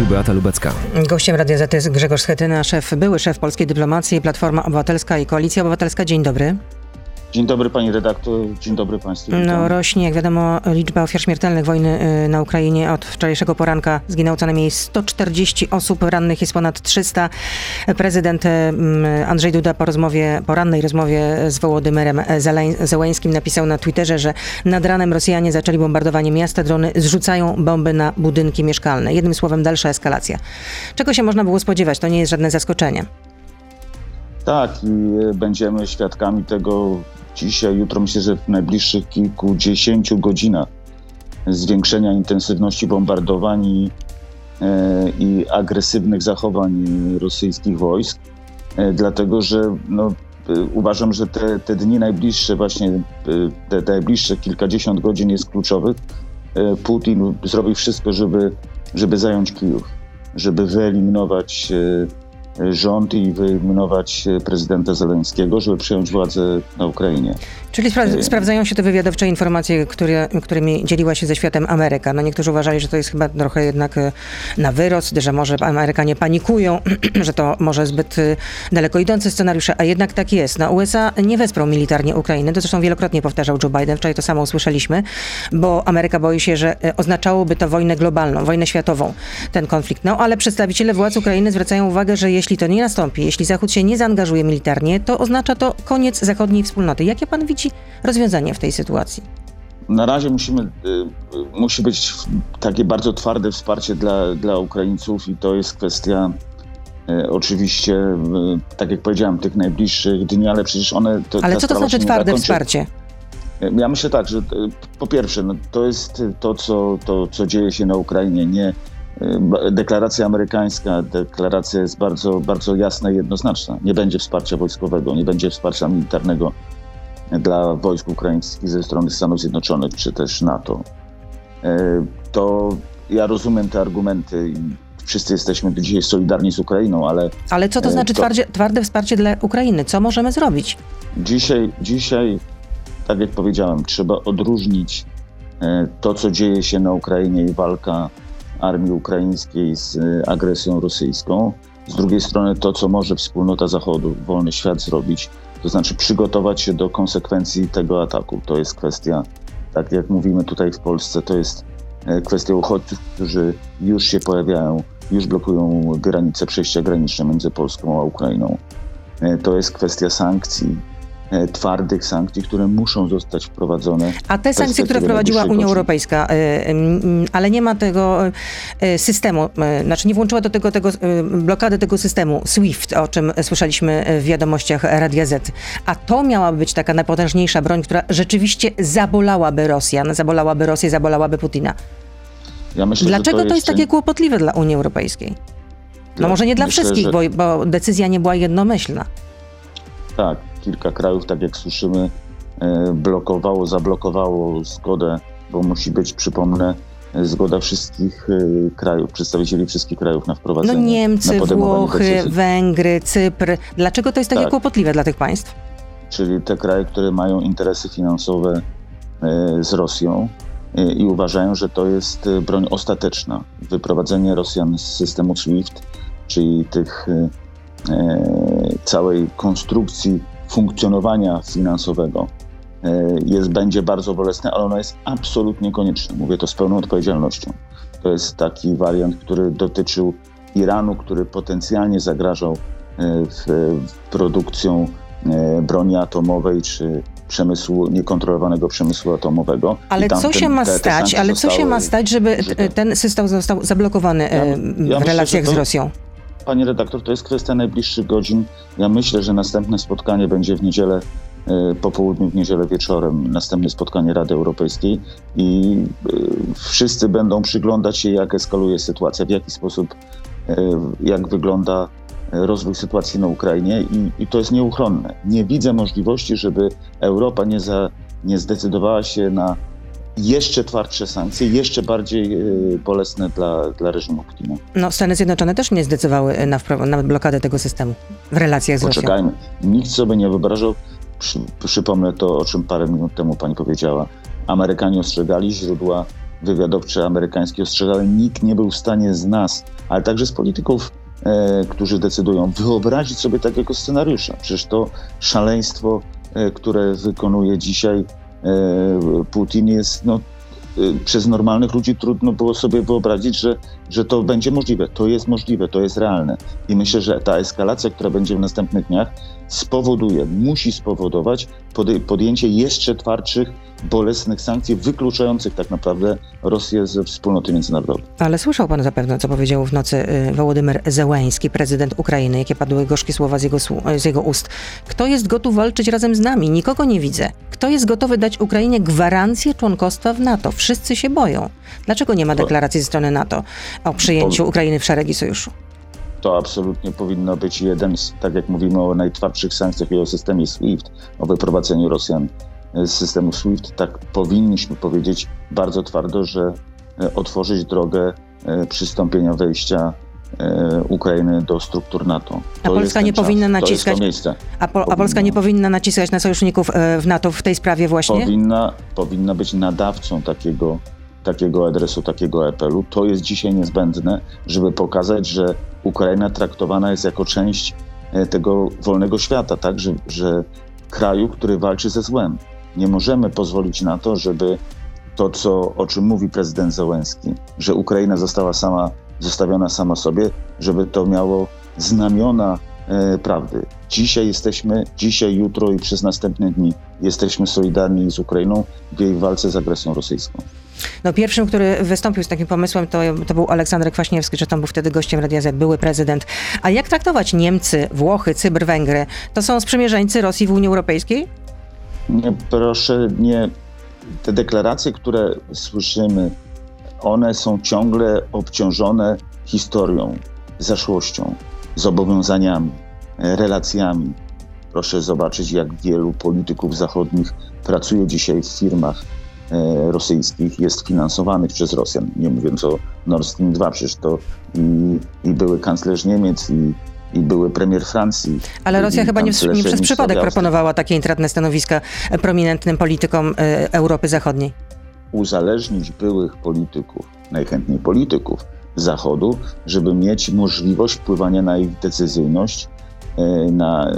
studiu Beata Lubecka. Gościem Radia Z jest Grzegorz Schetyna, szef, były szef Polskiej Dyplomacji, Platforma Obywatelska i Koalicja Obywatelska. Dzień dobry. Dzień dobry pani redaktor, dzień dobry państwu. No, rośnie, jak wiadomo, liczba ofiar śmiertelnych wojny y, na Ukrainie. Od wczorajszego poranka zginęło co najmniej 140 osób, rannych jest ponad 300. Prezydent y, Andrzej Duda po rozmowie, porannej rozmowie z Wołodymyrem Zełańskim napisał na Twitterze, że nad ranem Rosjanie zaczęli bombardowanie miasta, drony zrzucają bomby na budynki mieszkalne. Jednym słowem dalsza eskalacja. Czego się można było spodziewać? To nie jest żadne zaskoczenie. Tak, i e, będziemy świadkami tego dzisiaj, jutro, myślę, że w najbliższych kilkudziesięciu godzinach zwiększenia intensywności bombardowań i, e, i agresywnych zachowań rosyjskich wojsk, e, dlatego że no, e, uważam, że te, te dni najbliższe, właśnie te, te najbliższe kilkadziesiąt godzin jest kluczowych. Putin zrobi wszystko, żeby, żeby zająć Kijów, żeby wyeliminować rząd i wyeliminować prezydenta Zeleńskiego, żeby przejąć władzę na Ukrainie. Czyli spra sprawdzają się te wywiadowcze informacje, które, którymi dzieliła się ze światem Ameryka. No niektórzy uważali, że to jest chyba trochę jednak e, na wyrost, że może Amerykanie panikują, że to może zbyt e, daleko idące scenariusze, a jednak tak jest. No USA nie wesprą militarnie Ukrainy, to zresztą wielokrotnie powtarzał Joe Biden, wczoraj to samo usłyszeliśmy, bo Ameryka boi się, że e, oznaczałoby to wojnę globalną, wojnę światową, ten konflikt. No ale przedstawiciele władz Ukrainy zwracają uwagę, że jeśli to nie nastąpi, jeśli Zachód się nie zaangażuje militarnie, to oznacza to koniec zachodniej wspólnoty. Jakie pan widzi rozwiązanie w tej sytuacji? Na razie musimy, y, musi być takie bardzo twarde wsparcie dla, dla Ukraińców i to jest kwestia y, oczywiście, y, tak jak powiedziałem, tych najbliższych dni, ale przecież one... To, ale co to znaczy twarde wsparcie? Ja myślę tak, że po pierwsze, no, to jest to co, to, co dzieje się na Ukrainie. Nie, deklaracja amerykańska, deklaracja jest bardzo, bardzo jasna i jednoznaczna. Nie będzie wsparcia wojskowego, nie będzie wsparcia militarnego dla wojsk ukraińskich ze strony Stanów Zjednoczonych czy też NATO. E, to ja rozumiem te argumenty i wszyscy jesteśmy dzisiaj solidarni z Ukrainą, ale. Ale co to e, znaczy to... twardzie, twarde wsparcie dla Ukrainy? Co możemy zrobić? Dzisiaj, dzisiaj, tak jak powiedziałem, trzeba odróżnić e, to, co dzieje się na Ukrainie i walka armii ukraińskiej z agresją rosyjską. Z drugiej strony to, co może wspólnota Zachodu, wolny świat zrobić to znaczy przygotować się do konsekwencji tego ataku. To jest kwestia, tak jak mówimy tutaj w Polsce, to jest e, kwestia uchodźców, którzy już się pojawiają, już blokują granice, przejścia graniczne między Polską a Ukrainą. E, to jest kwestia sankcji, twardych sankcji, które muszą zostać wprowadzone. A te sankcje, które wprowadziła Unia Europejska, e, ale nie ma tego e, systemu, znaczy nie włączyła do tego, tego blokady tego systemu SWIFT, o czym słyszeliśmy w wiadomościach Radia Z. A to miałaby być taka najpotężniejsza broń, która rzeczywiście zabolałaby Rosjan, zabolałaby Rosję, zabolałaby Putina. Ja myślę, Dlaczego to jest, to jest takie kłopotliwe dla Unii Europejskiej? No może nie dla myślę, wszystkich, że... bo, bo decyzja nie była jednomyślna. Tak, kilka krajów, tak jak słyszymy, e, blokowało, zablokowało zgodę, bo musi być, przypomnę, zgoda wszystkich e, krajów, przedstawicieli wszystkich krajów na wprowadzenie. No Niemcy, Włochy, decyzji. Węgry, Cypr. Dlaczego to jest takie tak. kłopotliwe dla tych państw? Czyli te kraje, które mają interesy finansowe e, z Rosją i uważają, że to jest broń ostateczna. Wyprowadzenie Rosjan z systemu SWIFT, czyli tych całej konstrukcji funkcjonowania finansowego e, jest, będzie bardzo bolesne, ale ono jest absolutnie konieczne. Mówię to z pełną odpowiedzialnością. To jest taki wariant, który dotyczył Iranu, który potencjalnie zagrażał e, w, produkcją e, broni atomowej czy przemysłu, niekontrolowanego przemysłu atomowego. Ale co się ma te, te stać, ale co się ma stać, żeby ten system został zablokowany ja, ja w relacjach myślę, to, z Rosją? Pani redaktor, to jest kwestia najbliższych godzin. Ja myślę, że następne spotkanie będzie w niedzielę e, po południu, w niedzielę wieczorem, następne spotkanie Rady Europejskiej i e, wszyscy będą przyglądać się, jak eskaluje sytuacja, w jaki sposób, e, jak wygląda rozwój sytuacji na Ukrainie i, i to jest nieuchronne. Nie widzę możliwości, żeby Europa nie, za, nie zdecydowała się na jeszcze twardsze sankcje, jeszcze bardziej e, bolesne dla, dla reżimu Putina. No, Stany Zjednoczone też nie zdecydowały na, na blokadę tego systemu w relacjach z Poczekajmy. Rosją. Nikt sobie nie wyobrażał, przy, przypomnę to, o czym parę minut temu pani powiedziała. Amerykanie ostrzegali źródła wywiadowcze amerykańskie ostrzegały, nikt nie był w stanie z nas, ale także z polityków, e, którzy decydują, wyobrazić sobie takiego scenariusza. Przecież to szaleństwo, e, które wykonuje dzisiaj e, Putin jest no, Y, przez normalnych ludzi trudno było sobie wyobrazić, że, że to będzie możliwe. To jest możliwe, to jest realne. I myślę, że ta eskalacja, która będzie w następnych dniach, spowoduje, musi spowodować podjęcie jeszcze twardszych, bolesnych sankcji, wykluczających tak naprawdę Rosję ze wspólnoty międzynarodowej. Ale słyszał pan zapewne, co powiedział w nocy y, Wołodymyr Zełański, prezydent Ukrainy, jakie padły gorzkie słowa z jego, z jego ust. Kto jest gotów walczyć razem z nami? Nikogo nie widzę. Kto jest gotowy dać Ukrainie gwarancję członkostwa w NATO? Wszyscy się boją. Dlaczego nie ma deklaracji ze strony NATO o przyjęciu Ukrainy w szeregi sojuszu? To absolutnie powinno być jeden z, tak jak mówimy o najtwardszych sankcjach i o systemie SWIFT, o wyprowadzeniu Rosjan z systemu SWIFT, tak powinniśmy powiedzieć bardzo twardo, że e, otworzyć drogę e, przystąpienia wejścia e, Ukrainy do struktur NATO. To a Polska nie powinna naciskać. A, po, a, Polska nie powinna naciskać na sojuszników w NATO w tej sprawie właśnie? Powinna, powinna być nadawcą takiego, takiego adresu, takiego apelu. To jest dzisiaj niezbędne, żeby pokazać, że Ukraina traktowana jest jako część tego wolnego świata, tak, że, że kraju, który walczy ze złem. Nie możemy pozwolić na to, żeby to, co, o czym mówi prezydent Załęski, że Ukraina została sama, zostawiona sama sobie, żeby to miało znamiona e, prawdy. Dzisiaj jesteśmy, dzisiaj, jutro i przez następne dni jesteśmy solidarni z Ukrainą w jej walce z agresją rosyjską. No pierwszym, który wystąpił z takim pomysłem, to, to był Aleksander Kwaśniewski, że tam był wtedy gościem Radia Z, były prezydent. A jak traktować Niemcy, Włochy, Cyber, Węgry? To są sprzymierzeńcy Rosji w Unii Europejskiej? Nie, proszę, nie. Te deklaracje, które słyszymy, one są ciągle obciążone historią, zaszłością, zobowiązaniami, relacjami. Proszę zobaczyć, jak wielu polityków zachodnich pracuje dzisiaj w firmach rosyjskich, jest finansowanych przez Rosjan. Nie mówiąc o Nord Stream 2, przecież to i, i były kanclerz Niemiec, i i były premier Francji. Ale Rosja chyba nie, nie przez przypadek proponowała takie intratne stanowiska prominentnym politykom e, Europy Zachodniej. Uzależnić byłych polityków, najchętniej polityków Zachodu, żeby mieć możliwość wpływania na ich decyzyjność, e, na,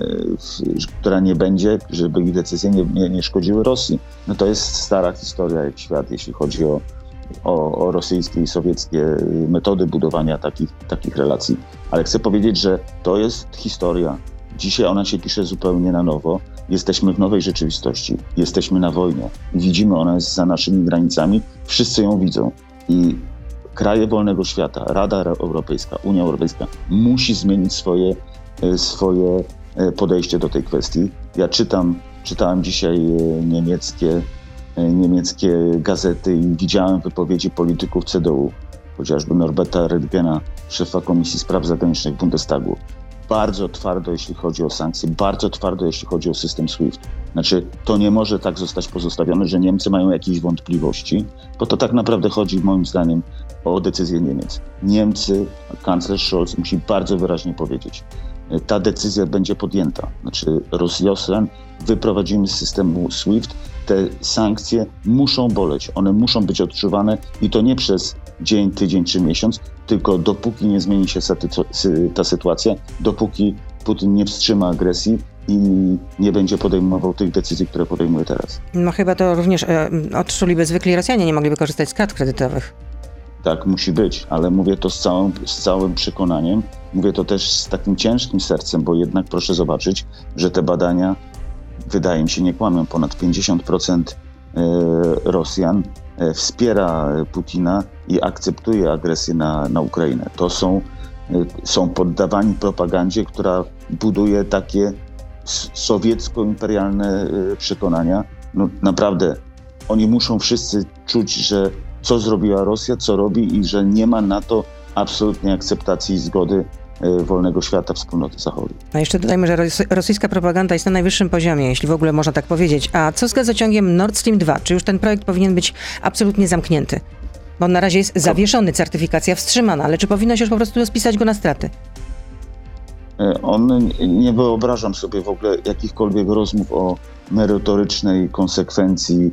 która nie będzie, żeby ich decyzje nie, nie, nie szkodziły Rosji. No to jest stara historia jak świat, jeśli chodzi o o, o rosyjskie i sowieckie metody budowania takich, takich relacji. Ale chcę powiedzieć, że to jest historia. Dzisiaj ona się pisze zupełnie na nowo. Jesteśmy w nowej rzeczywistości. Jesteśmy na wojnie. Widzimy, ona jest za naszymi granicami. Wszyscy ją widzą. I kraje wolnego świata, Rada Europejska, Unia Europejska musi zmienić swoje, e, swoje e, podejście do tej kwestii. Ja czytam, czytałem dzisiaj e, niemieckie E, niemieckie gazety i widziałem wypowiedzi polityków CDU, chociażby Norberta Redgena, szefa Komisji Spraw Zagranicznych Bundestagu. Bardzo twardo, jeśli chodzi o sankcje, bardzo twardo, jeśli chodzi o system SWIFT. Znaczy, to nie może tak zostać pozostawione, że Niemcy mają jakieś wątpliwości, bo to tak naprawdę chodzi, moim zdaniem, o decyzję Niemiec. Niemcy, kanclerz Scholz musi bardzo wyraźnie powiedzieć, e, ta decyzja będzie podjęta. Znaczy, Rosjan wyprowadzimy z systemu SWIFT, te sankcje muszą boleć, one muszą być odczuwane i to nie przez dzień, tydzień czy miesiąc, tylko dopóki nie zmieni się ta sytuacja, dopóki Putin nie wstrzyma agresji i nie będzie podejmował tych decyzji, które podejmuje teraz. No chyba to również e, odczuliby zwykli Rosjanie, nie mogliby korzystać z kart kredytowych. Tak, musi być, ale mówię to z całym, z całym przekonaniem. Mówię to też z takim ciężkim sercem, bo jednak proszę zobaczyć, że te badania wydaje mi się, nie kłamią, ponad 50% e, Rosjan e, wspiera Putina i akceptuje agresję na, na Ukrainę. To są, e, są poddawani propagandzie, która buduje takie sowiecko-imperialne przekonania. No, naprawdę, oni muszą wszyscy czuć, że co zrobiła Rosja, co robi i że nie ma na to absolutnie akceptacji i zgody E, wolnego świata wspólnoty zachodniej. A jeszcze dodajmy, że rosyjska propaganda jest na najwyższym poziomie, jeśli w ogóle można tak powiedzieć. A co z gazociągiem Nord Stream 2? Czy już ten projekt powinien być absolutnie zamknięty? Bo na razie jest zawieszony, certyfikacja wstrzymana, ale czy powinno się już po prostu spisać go na straty? E, on, nie wyobrażam sobie w ogóle jakichkolwiek rozmów o merytorycznej konsekwencji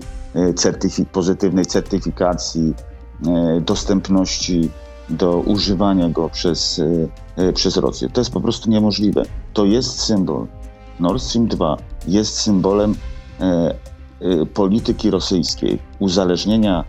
certyfik pozytywnej certyfikacji dostępności do używania go przez, przez Rosję. To jest po prostu niemożliwe. To jest symbol. Nord Stream 2 jest symbolem polityki rosyjskiej, uzależnienia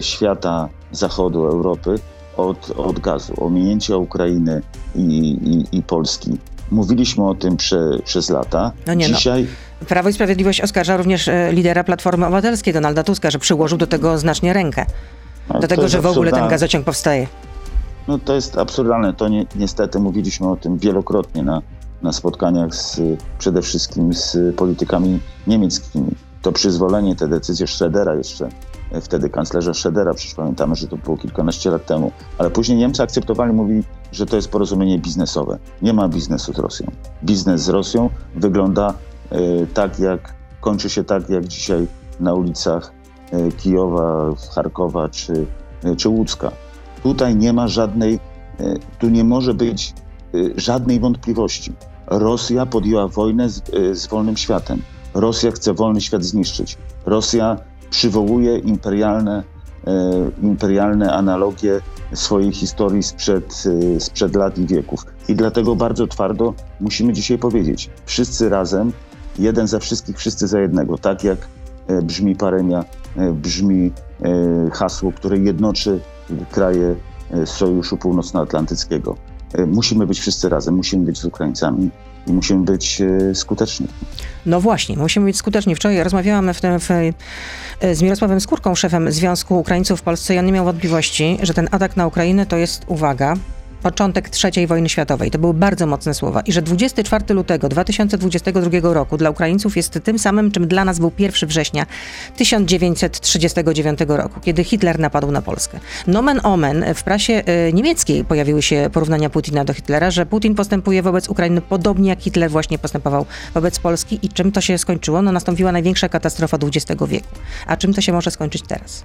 świata zachodu Europy od, od gazu, ominięcia Ukrainy i, i, i Polski. Mówiliśmy o tym prze, przez lata. No nie, no. Dzisiaj. No. Prawo i Sprawiedliwość oskarża również e, lidera Platformy Obywatelskiej, Donalda Tuska, że przyłożył do tego znacznie rękę. No, do tego, że w ogóle ten gazociąg powstaje. No to jest absurdalne. To nie, niestety mówiliśmy o tym wielokrotnie na, na spotkaniach z, przede wszystkim z politykami niemieckimi. To przyzwolenie, te decyzje Schroedera jeszcze wtedy kanclerza Schedera, przecież pamiętamy, że to było kilkanaście lat temu, ale później Niemcy akceptowali, mówili, że to jest porozumienie biznesowe. Nie ma biznesu z Rosją. Biznes z Rosją wygląda tak, jak kończy się tak, jak dzisiaj na ulicach y, Kijowa, Charkowa czy, y, czy Łódzka. Tutaj nie ma żadnej, tu nie może być żadnej wątpliwości. Rosja podjęła wojnę z, z wolnym światem. Rosja chce wolny świat zniszczyć. Rosja przywołuje imperialne, e, imperialne analogie swojej historii sprzed, e, sprzed lat i wieków. I dlatego bardzo twardo musimy dzisiaj powiedzieć, wszyscy razem, jeden za wszystkich, wszyscy za jednego. Tak jak e, brzmi paremia, brzmi hasło, które jednoczy kraje Sojuszu Północnoatlantyckiego. Musimy być wszyscy razem, musimy być z Ukraińcami i musimy być skuteczni. No właśnie, musimy być skuteczni. Wczoraj rozmawiałam w, w, z Mirosławem Skórką, szefem Związku Ukraińców w Polsce i on nie miał wątpliwości, że ten atak na Ukrainę to jest, uwaga, początek III wojny światowej. To były bardzo mocne słowa. I że 24 lutego 2022 roku dla Ukraińców jest tym samym, czym dla nas był 1 września 1939 roku, kiedy Hitler napadł na Polskę. Nomen omen w prasie y, niemieckiej pojawiły się porównania Putina do Hitlera, że Putin postępuje wobec Ukrainy podobnie jak Hitler właśnie postępował wobec Polski. I czym to się skończyło? No nastąpiła największa katastrofa XX wieku. A czym to się może skończyć teraz?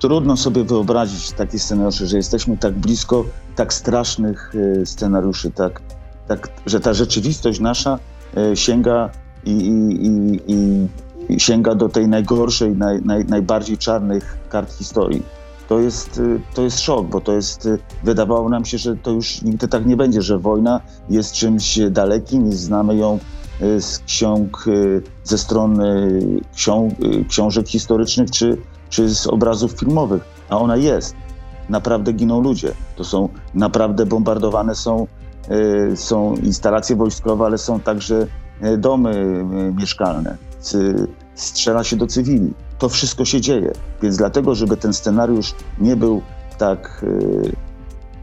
Trudno sobie wyobrazić takie scenariusze, że jesteśmy tak blisko tak strasznych e, scenariuszy, tak, tak, że ta rzeczywistość nasza e, sięga i, i, i, i sięga do tej najgorszej, naj, naj, najbardziej czarnych kart historii. To jest, e, to jest szok, bo to jest, wydawało nam się, że to już nigdy tak nie będzie, że wojna jest czymś dalekim i znamy ją z ksiąg, ze strony książek historycznych czy, czy z obrazów filmowych, a ona jest. Naprawdę giną ludzie. To są naprawdę bombardowane są, y, są instalacje wojskowe, ale są także y, domy y, mieszkalne. Strzela się do cywili. To wszystko się dzieje. Więc dlatego, żeby ten scenariusz nie był tak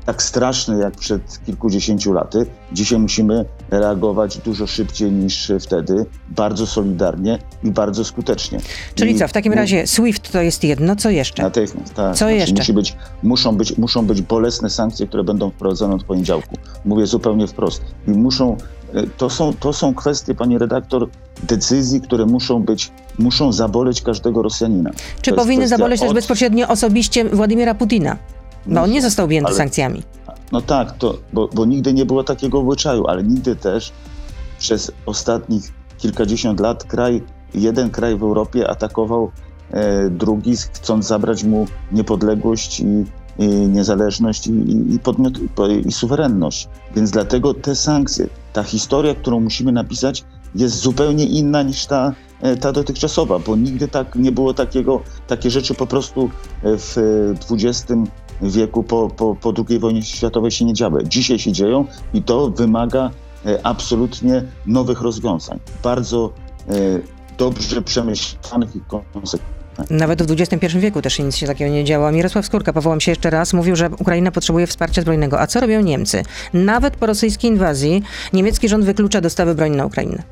tak straszny jak przed kilkudziesięciu laty. Dzisiaj musimy reagować dużo szybciej niż wtedy, bardzo solidarnie i bardzo skutecznie. Czyli I, co, w takim razie SWIFT to jest jedno, co jeszcze? Natychmiast, tak. Co znaczy, jeszcze? Musi być, muszą, być, muszą być bolesne sankcje, które będą wprowadzone od poniedziałku. Mówię zupełnie wprost. I muszą, e, to są, to są kwestie, pani redaktor, decyzji, które muszą być, muszą zaboleć każdego Rosjanina. Czy powinny zaboleć od... też bezpośrednio osobiście Władimira Putina? No on nie został objęty ale, sankcjami. No tak, to, bo, bo nigdy nie było takiego obyczaju, ale nigdy też przez ostatnich kilkadziesiąt lat kraj, jeden kraj w Europie atakował e, drugi, chcąc zabrać mu niepodległość i, i niezależność i, i, podmiot, i suwerenność. Więc dlatego te sankcje, ta historia, którą musimy napisać, jest zupełnie inna niż ta, e, ta dotychczasowa, bo nigdy tak nie było takiego, takie rzeczy po prostu w XX wieku po, po, po II wojnie światowej się nie działy. Dzisiaj się dzieją i to wymaga e, absolutnie nowych rozwiązań. Bardzo e, dobrze przemyślanych i konsekwentnych. Nawet w XXI wieku też nic się takiego nie działo. Mirosław Skórka, powołam się jeszcze raz, mówił, że Ukraina potrzebuje wsparcia zbrojnego. A co robią Niemcy? Nawet po rosyjskiej inwazji niemiecki rząd wyklucza dostawy broni na Ukrainę.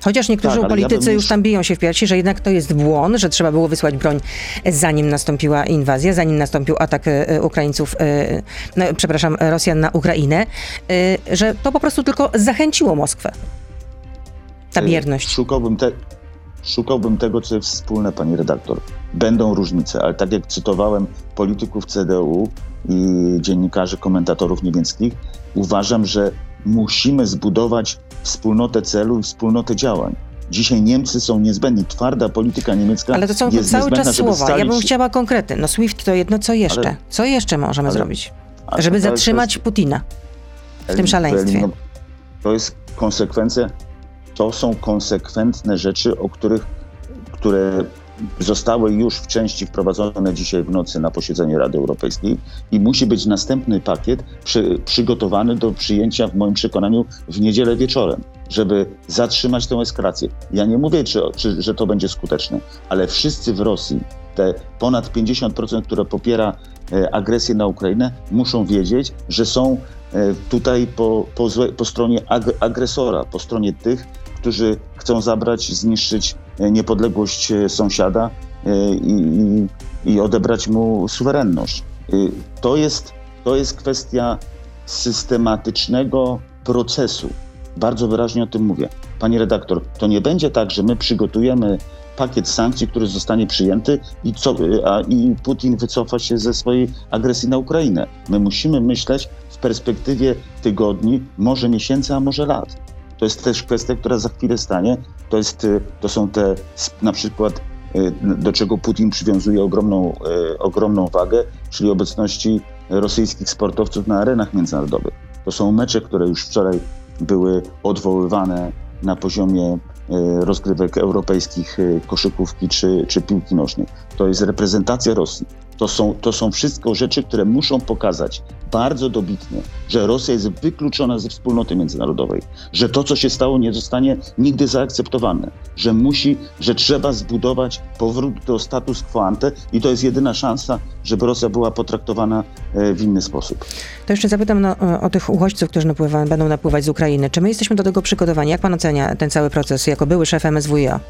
Chociaż niektórzy tak, politycy ja już tam biją się w piersi, że jednak to jest błąd, że trzeba było wysłać broń zanim nastąpiła inwazja, zanim nastąpił atak e, Ukraińców, e, no, przepraszam, Rosjan na Ukrainę, e, że to po prostu tylko zachęciło Moskwę. Ta bierność. Szukałbym, te, szukałbym tego, co jest wspólne, pani redaktor. Będą różnice, ale tak jak cytowałem polityków CDU i dziennikarzy, komentatorów niemieckich, uważam, że musimy zbudować wspólnotę celu i wspólnotę działań. Dzisiaj Niemcy są niezbędni. Twarda polityka niemiecka Ale to są jest cały czas słowa. Ja bym chciała konkrety. No SWIFT to jedno, co jeszcze? Ale- Co jeszcze możemy ale- zrobić? ale Żeby to jest- zatrzymać Putina w tym szaleństwie. To jest konsekwencja, to są konsekwentne rzeczy, o których, które zostały już w części wprowadzone dzisiaj w nocy na posiedzenie Rady Europejskiej i musi być następny pakiet przy, przygotowany do przyjęcia w moim przekonaniu w niedzielę wieczorem, żeby zatrzymać tę eskalację. Ja nie mówię, czy, czy, że to będzie skuteczne, ale wszyscy w Rosji, te ponad 50%, które popiera e, agresję na Ukrainę, muszą wiedzieć, że są e, tutaj po, po, złe, po stronie ag, agresora, po stronie tych, którzy chcą zabrać, zniszczyć niepodległość e, sąsiada e, i, i, odebrać mu suwerenność. E, To jest, to jest kwestia systematycznego procesu. Bardzo wyraźnie o tym mówię. Pani redaktor, to nie będzie tak, że my przygotujemy pakiet sankcji, który zostanie przyjęty i, co, a, i Putin wycofa się ze swojej agresji na Ukrainę. My musimy myśleć w perspektywie tygodni, może miesięcy, a może lat. To jest też kwestia, która za chwilę stanie. To, jest, y, to są te na przykład, y, do czego Putin przywiązuje ogromną, y, ogromną wagę, czyli obecności rosyjskich sportowców na arenach międzynarodowych. To są mecze, które już wczoraj były odwoływane na poziomie rozgrywek europejskich koszykówki czy, czy piłki nożnej. To jest reprezentacja Rosji. To są, to są wszystko rzeczy, które muszą pokazać bardzo dobitnie, że Rosja jest wykluczona ze wspólnoty międzynarodowej, że to, co się stało, nie zostanie nigdy zaakceptowane, że musi, że trzeba zbudować powrót do status quo ante i to jest jedyna szansa, żeby Rosja była potraktowana e, w inny sposób. To jeszcze zapytam no, o- o tych uchodźców, którzy napływa, będą napływać z Ukrainy. Czy my jesteśmy do tego przygotowani? Jak pan ocenia ten cały proces jako były szef MSWiA?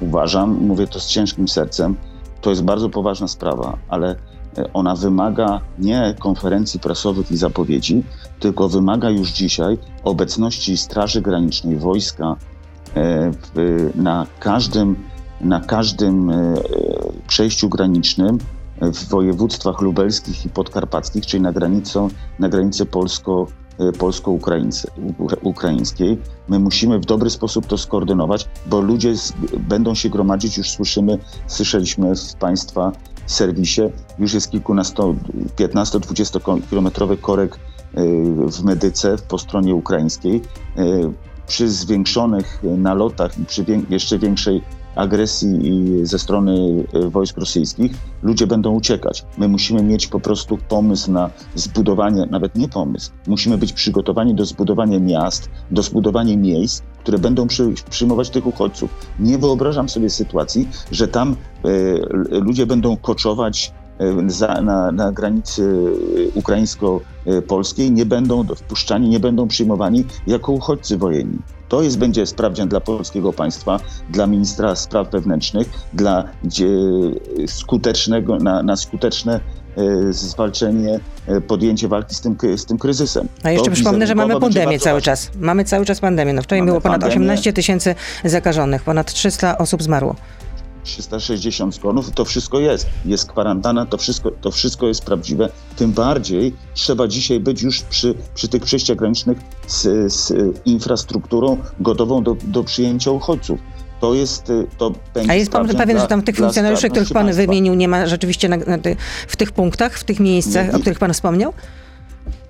uważam, mówię to z ciężkim sercem, to jest bardzo poważna sprawa, ale e, ona wymaga nie konferencji prasowych i zapowiedzi, tylko wymaga już dzisiaj obecności Straży Granicznej, wojska e, na każdym, na każdym e, przejściu granicznym w województwach lubelskich i podkarpackich, czyli na, granicą, na granicy polsko, e, polsko-ukraińskiej. My musimy w dobry sposób to skoordynować, bo ludzie z, będą się gromadzić, już słyszymy, słyszeliśmy w Państwa serwisie, już jest kilkunasto, 15-20 kilometrowy korek e, w Medyce po stronie ukraińskiej. E, Przy zwiększonych nalotach i przy wię- jeszcze większej agresji i ze strony e, wojsk rosyjskich, ludzie będą uciekać. My musimy mieć po prostu pomysł na zbudowanie, nawet nie pomysł, musimy być przygotowani do zbudowania miast, do zbudowania miejsc, które będą przy, przyjmować tych uchodźców. Nie wyobrażam sobie sytuacji, że tam l- ludzie będą koczować e, za, na, na granicy e, ukraińsko-polskiej, nie będą wpuszczani, nie będą przyjmowani jako uchodźcy wojenni. To jest, będzie sprawdzian dla polskiego państwa, dla ministra spraw wewnętrznych, dla skutecznego, na, na skuteczne e, zwalczenie, e, podjęcie walki z tym, z tym kryzysem. A jeszcze To przypomnę, że mamy pandemię cały ważne. czas. Mamy cały czas pandemię. No wczoraj Mamy było ponad pandemię. 18 tysięcy zakażonych, ponad 300 osób zmarło. 360 zgonów, to wszystko jest. Jest kwarantanna, to wszystko, to wszystko jest prawdziwe. Tym bardziej trzeba dzisiaj być już przy, przy tych przejściach granicznych z, z infrastrukturą gotową do, do przyjęcia uchodźców. To jest, y, to będzie A jest pan pewien, że tam tych funkcjonariuszy, których pan państwa. wymienił, nie ma rzeczywiście na, na ty, w tych punktach, w tych miejscach, Nie, o których pan wspomniał?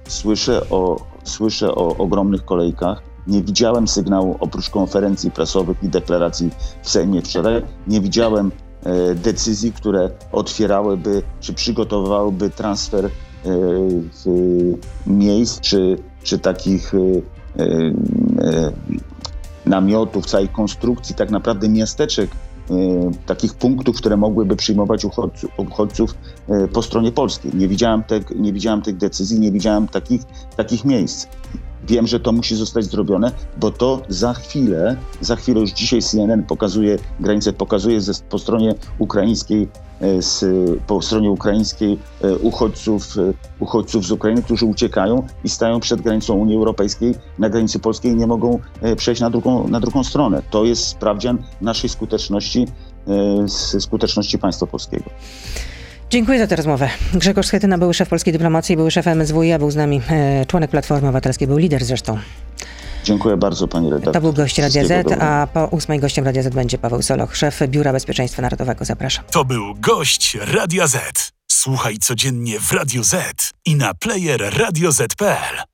Słyszę o, słyszę o ogromnych kolejkach. Nie widziałem sygnału oprócz konferencji prasowych i deklaracji w Sejmie wczoraj. Nie widziałem e, decyzji, które otwierałyby czy przygotowywałyby transfer e, miejsc czy, czy takich e, namiotów, całej konstrukcji, tak naprawdę miasteczek, takich punktów, które mogłyby przyjmować uchodźców, uchodźców po stronie polskiej. Nie widziałem, te, nie widziałem tych decyzji, nie widziałem takich, takich miejsc. Wiem, że to musi zostać zrobione, bo to za chwilę, za chwilę już dzisiaj CNN pokazuje, granicę pokazuje ze, po stronie ukraińskiej, e, z, po stronie ukraińskiej e, uchodźców, e, uchodźców z Ukrainy, którzy uciekają i stają przed granicą Unii Europejskiej, na granicy polskiej i nie mogą przejść na drugą, na drugą stronę. To jest sprawdzian naszej skuteczności, skuteczności państwa polskiego. Dziękuję za tę rozmowę. Grzegorz Schetyna, były szef polskiej dyplomacji, były szef MSWiA, był z nami e, członek Platformy Obywatelskiej, był lider zresztą. Dziękuję bardzo pani redaktor. To był gość Radia Z, a po ósmej gościem Radia Z będzie Paweł Soloch, szef Biura Bezpieczeństwa Narodowego. Zapraszam. To był gość Radia Z. Słuchaj codziennie w Radio Z i na player radioz.pl.